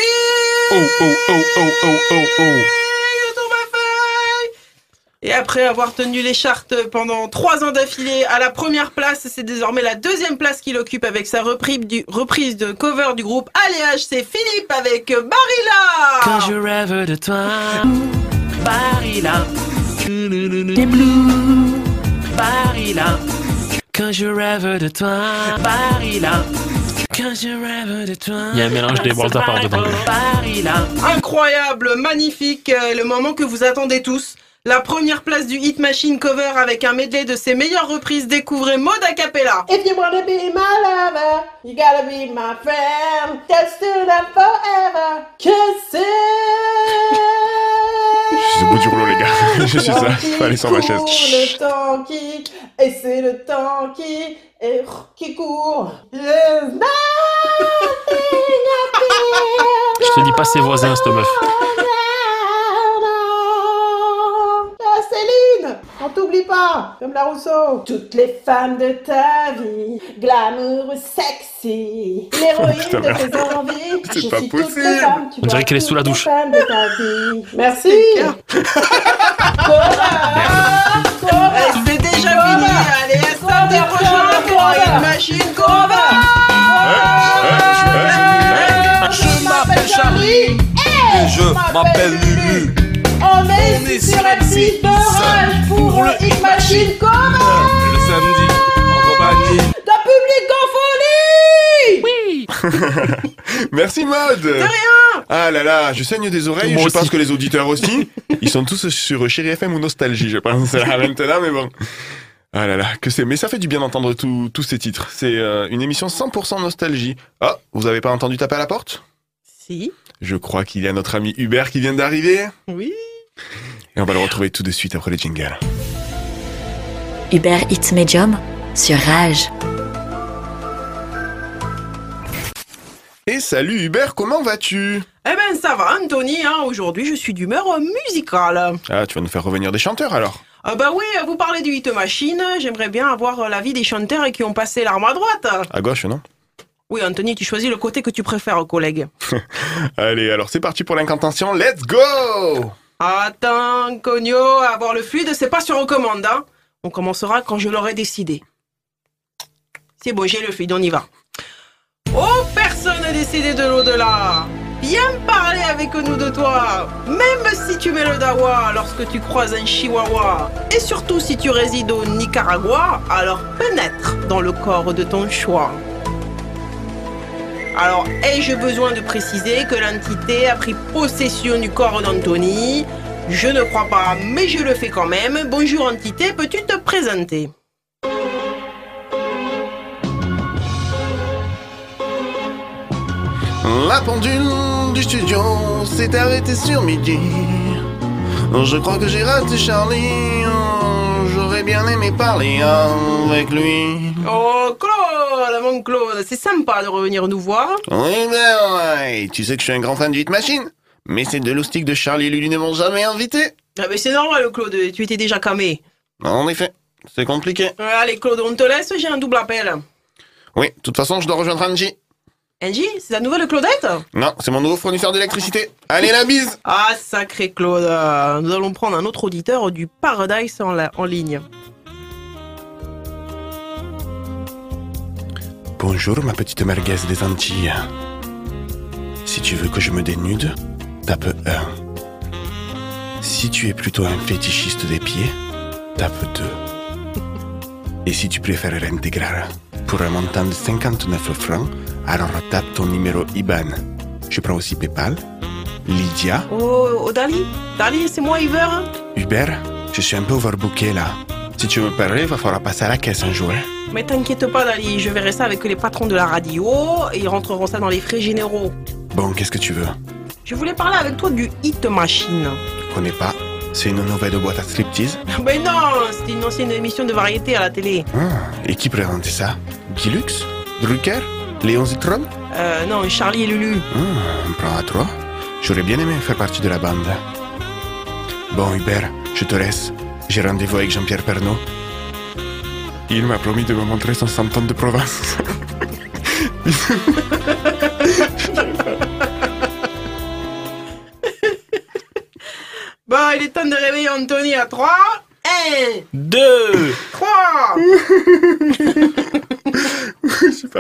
Oh, oh, oh, oh, oh, oh, oh. Et après avoir tenu les chartes pendant trois ans d'affilée à la première place, c'est désormais la deuxième place qu'il occupe avec sa reprise, du, reprise de cover du groupe Alléage. C'est Philippe avec Barilla Quand je rêve de toi, Barilla. Des blues, Barilla. Quand je rêve de toi, Barilla. Quand je rêve de toi. Il y a un mélange des balles à part dedans. Incroyable, magnifique, euh, le moment que vous attendez tous. La première place du Hit Machine Cover avec un medley de ses meilleures reprises. Découvrez Mode a cappella. If you wanna be my lover, you gotta be my friend. Just do that forever. Kiss Je suis au bout du rouleau, les gars. je suis ça. Aller sur ma chaise. Le temps qui, et c'est le temps qui, et qui court. There's nothing I feel. Je te dis pas ses voisins, cette meuf. On t'oublie pas, comme la Rousseau. Toutes les femmes de ta vie, glamour, sexy, l'héroïne de tes envies. C'est Je pas suis toutes possible. les femmes, tu On dirait qu'elle est sous la douche. de ta vie. Merci. C'est déjà fini. Allez, à samedi prochain pour un Hit Machine Cover. Je m'appelle Charlie et je m'appelle Lulu. On est ici sur M6 de rage pour le Hit Machine Cover. Le samedi, en compagnie. D'un public en folie Oui Merci, Mode De rien Ah là là, je saigne des oreilles, Moi je aussi. pense que les auditeurs aussi. Ils sont tous sur Chéri FM ou Nostalgie, je pense, là, maintenant, mais bon. Ah là là, que c'est. Mais ça fait du bien d'entendre tous ces titres. C'est euh, une émission 100% nostalgie. Ah, vous avez pas entendu taper à la porte? Si. Je crois qu'il y a notre ami Hubert qui vient d'arriver. Oui. Et on va le retrouver tout de suite après les jingles. Uber Hits Medium sur Rage. Et salut Hubert, comment vas-tu? Eh ben ça va Anthony, hein. aujourd'hui je suis d'humeur musicale. Ah, tu vas nous faire revenir des chanteurs alors? Ah bah oui, vous parlez du Hit Machine, j'aimerais bien avoir l'avis des chanteurs qui ont passé l'arme à droite. À gauche, non? Oui Anthony, tu choisis le côté que tu préfères collègue. Allez, alors c'est parti pour l'incantation, let's go Attends, Cogno, avoir le fluide, c'est pas sur recommande, hein. On commencera quand je l'aurai décidé. C'est bon, j'ai le fluide, on y va. Oh, personne n'est décidé de l'au-delà. Viens parler avec nous de toi, même si tu mets le dawa lorsque tu croises un chihuahua. Et surtout si tu résides au Nicaragua, alors pénètre dans le corps de ton choix. Alors, ai-je besoin de préciser que l'entité a pris possession du corps d'Anthony? Je ne crois pas, mais je le fais quand même. Bonjour entité, peux-tu te présenter? La pendule du studio s'est arrêtée sur midi. Je crois que j'ai raté Charlie. Bien aimé parler avec lui. Oh, Claude, mon Claude, c'est sympa de revenir nous voir. Oui, ben ouais. Tu sais que je suis un grand fan du Hit Machine. Mais ces deux loustiques de Charlie et Lulu ne m'ont jamais invité. Ah, mais c'est normal, Claude, tu étais déjà camé. En effet, c'est compliqué. Euh, Allez, Claude, on te laisse, j'ai un double appel. Oui, de toute façon, je dois rejoindre Angie. Angie, c'est la nouvelle Claudette? Non, c'est mon nouveau fournisseur d'électricité. Allez, la bise Ah, sacré Claude. Nous allons prendre un autre auditeur du Paradise en, la- en ligne. Bonjour, ma petite merguez des Antilles. Si tu veux que je me dénude, tape 1. Si tu es plutôt un fétichiste des pieds, tape 2. Et si tu préfères l'intégral, pour un montant de 59 francs, alors tape ton numéro IBAN. Je prends aussi PayPal. Lydia, Oh, oh, Dali Dali, c'est moi, Hubert Hubert, je suis un peu overbooké là. Si tu me permets, il va falloir passer à la caisse un jour. hein. Mais t'inquiète pas, Dali, je verrai ça avec les patrons de la radio et ils rentreront ça dans les frais généraux. Bon, qu'est-ce que tu veux? Je voulais parler avec toi du Hit Machine. Je connais pas. C'est une nouvelle boîte à striptease? Ben non, c'était une ancienne émission de variété à la télé. Ah, et qui présentait ça? Guilux Drucker? Léon Zitron? Euh, non, Charlie et Lulu. Ah, un plan à trois. J'aurais bien aimé faire partie de la bande. Bon, Hubert, je te laisse. J'ai rendez-vous avec Jean-Pierre Pernaud. Il m'a promis de me montrer son santon de province. Bon, il est temps de réveiller Anthony à 3. 1, 2, 3.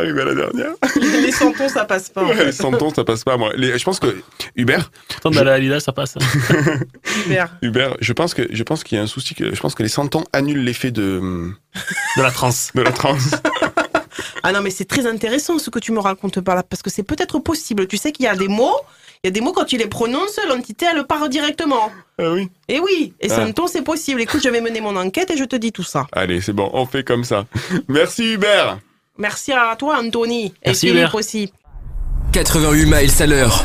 Je pas la dernière. Les santons, ça passe pas. en Ouais, fait. les santons, ça passe pas, moi. Les- je pense que Hubert, Pourtant, dans la Lila, ça passe. Hubert. Hubert, je pense que je pense qu'il y a un souci. Que, je pense que les santons annulent l'effet de De la transe. de la transe. Ah non, mais c'est très intéressant ce que tu me racontes par là, parce que c'est peut-être possible. Tu sais qu'il y a des mots, il y a des mots quand tu les prononces, l'entité elle part directement. Ah oui. Et oui, et Ah. santon c'est possible. Écoute, je vais mener mon enquête et je te dis tout ça. Allez, c'est bon, on fait comme ça. Merci Hubert. Merci à toi, Anthony. Merci, et Philippe Hubert. aussi. 88 miles à l'heure.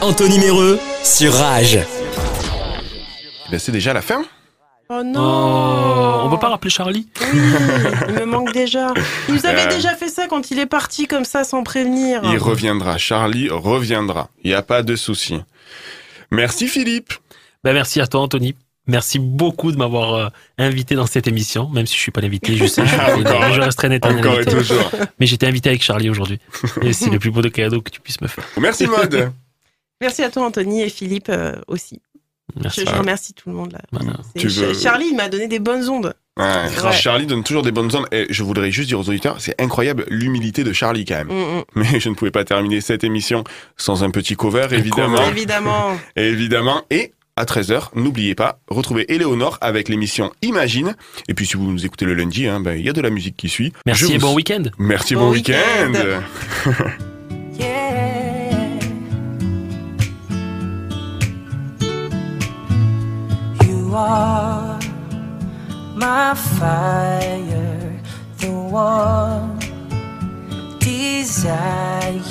Anthony Méreux sur Rage. Ben, c'est déjà la fin. Oh non Oh, on peut pas rappeler Charlie Il me manque déjà. Il nous avait Euh. déjà fait ça quand il est parti comme ça sans prévenir. Il reviendra. Charlie reviendra. Il n'y a pas de souci. Merci Philippe. Ben, merci à toi, Anthony. Merci beaucoup de m'avoir euh, invité dans cette émission, même si je suis pas l'invité, je sais, je, encore. je resterai éternel Encore et invité. toujours. Mais j'étais invité avec Charlie aujourd'hui. Et c'est le plus beau de cadeau que tu puisses me faire. Merci Maud. Merci à toi, Anthony, et Philippe euh, aussi. Merci. Je, je remercie tout le monde là. C'est- Tu veux- Ch- Charlie, il m'a donné des bonnes ondes. Ouais, Ouais. Charlie donne toujours des bonnes ondes. Et je voudrais juste dire aux auditeurs, c'est incroyable l'humilité de Charlie quand même. Mm, mm. Mais je ne pouvais pas terminer cette émission sans un petit cover, évidemment. Évidemment. Évidemment. Et à 13h, n'oubliez pas, retrouvez Éléonore avec l'émission Imagine. Et puis si vous nous écoutez le lundi, hein, ben, il y a de la musique qui suit. Merci Je et vous- bon week-end. Merci, Bon bon, week-end. week-end. You are my fire, the one desire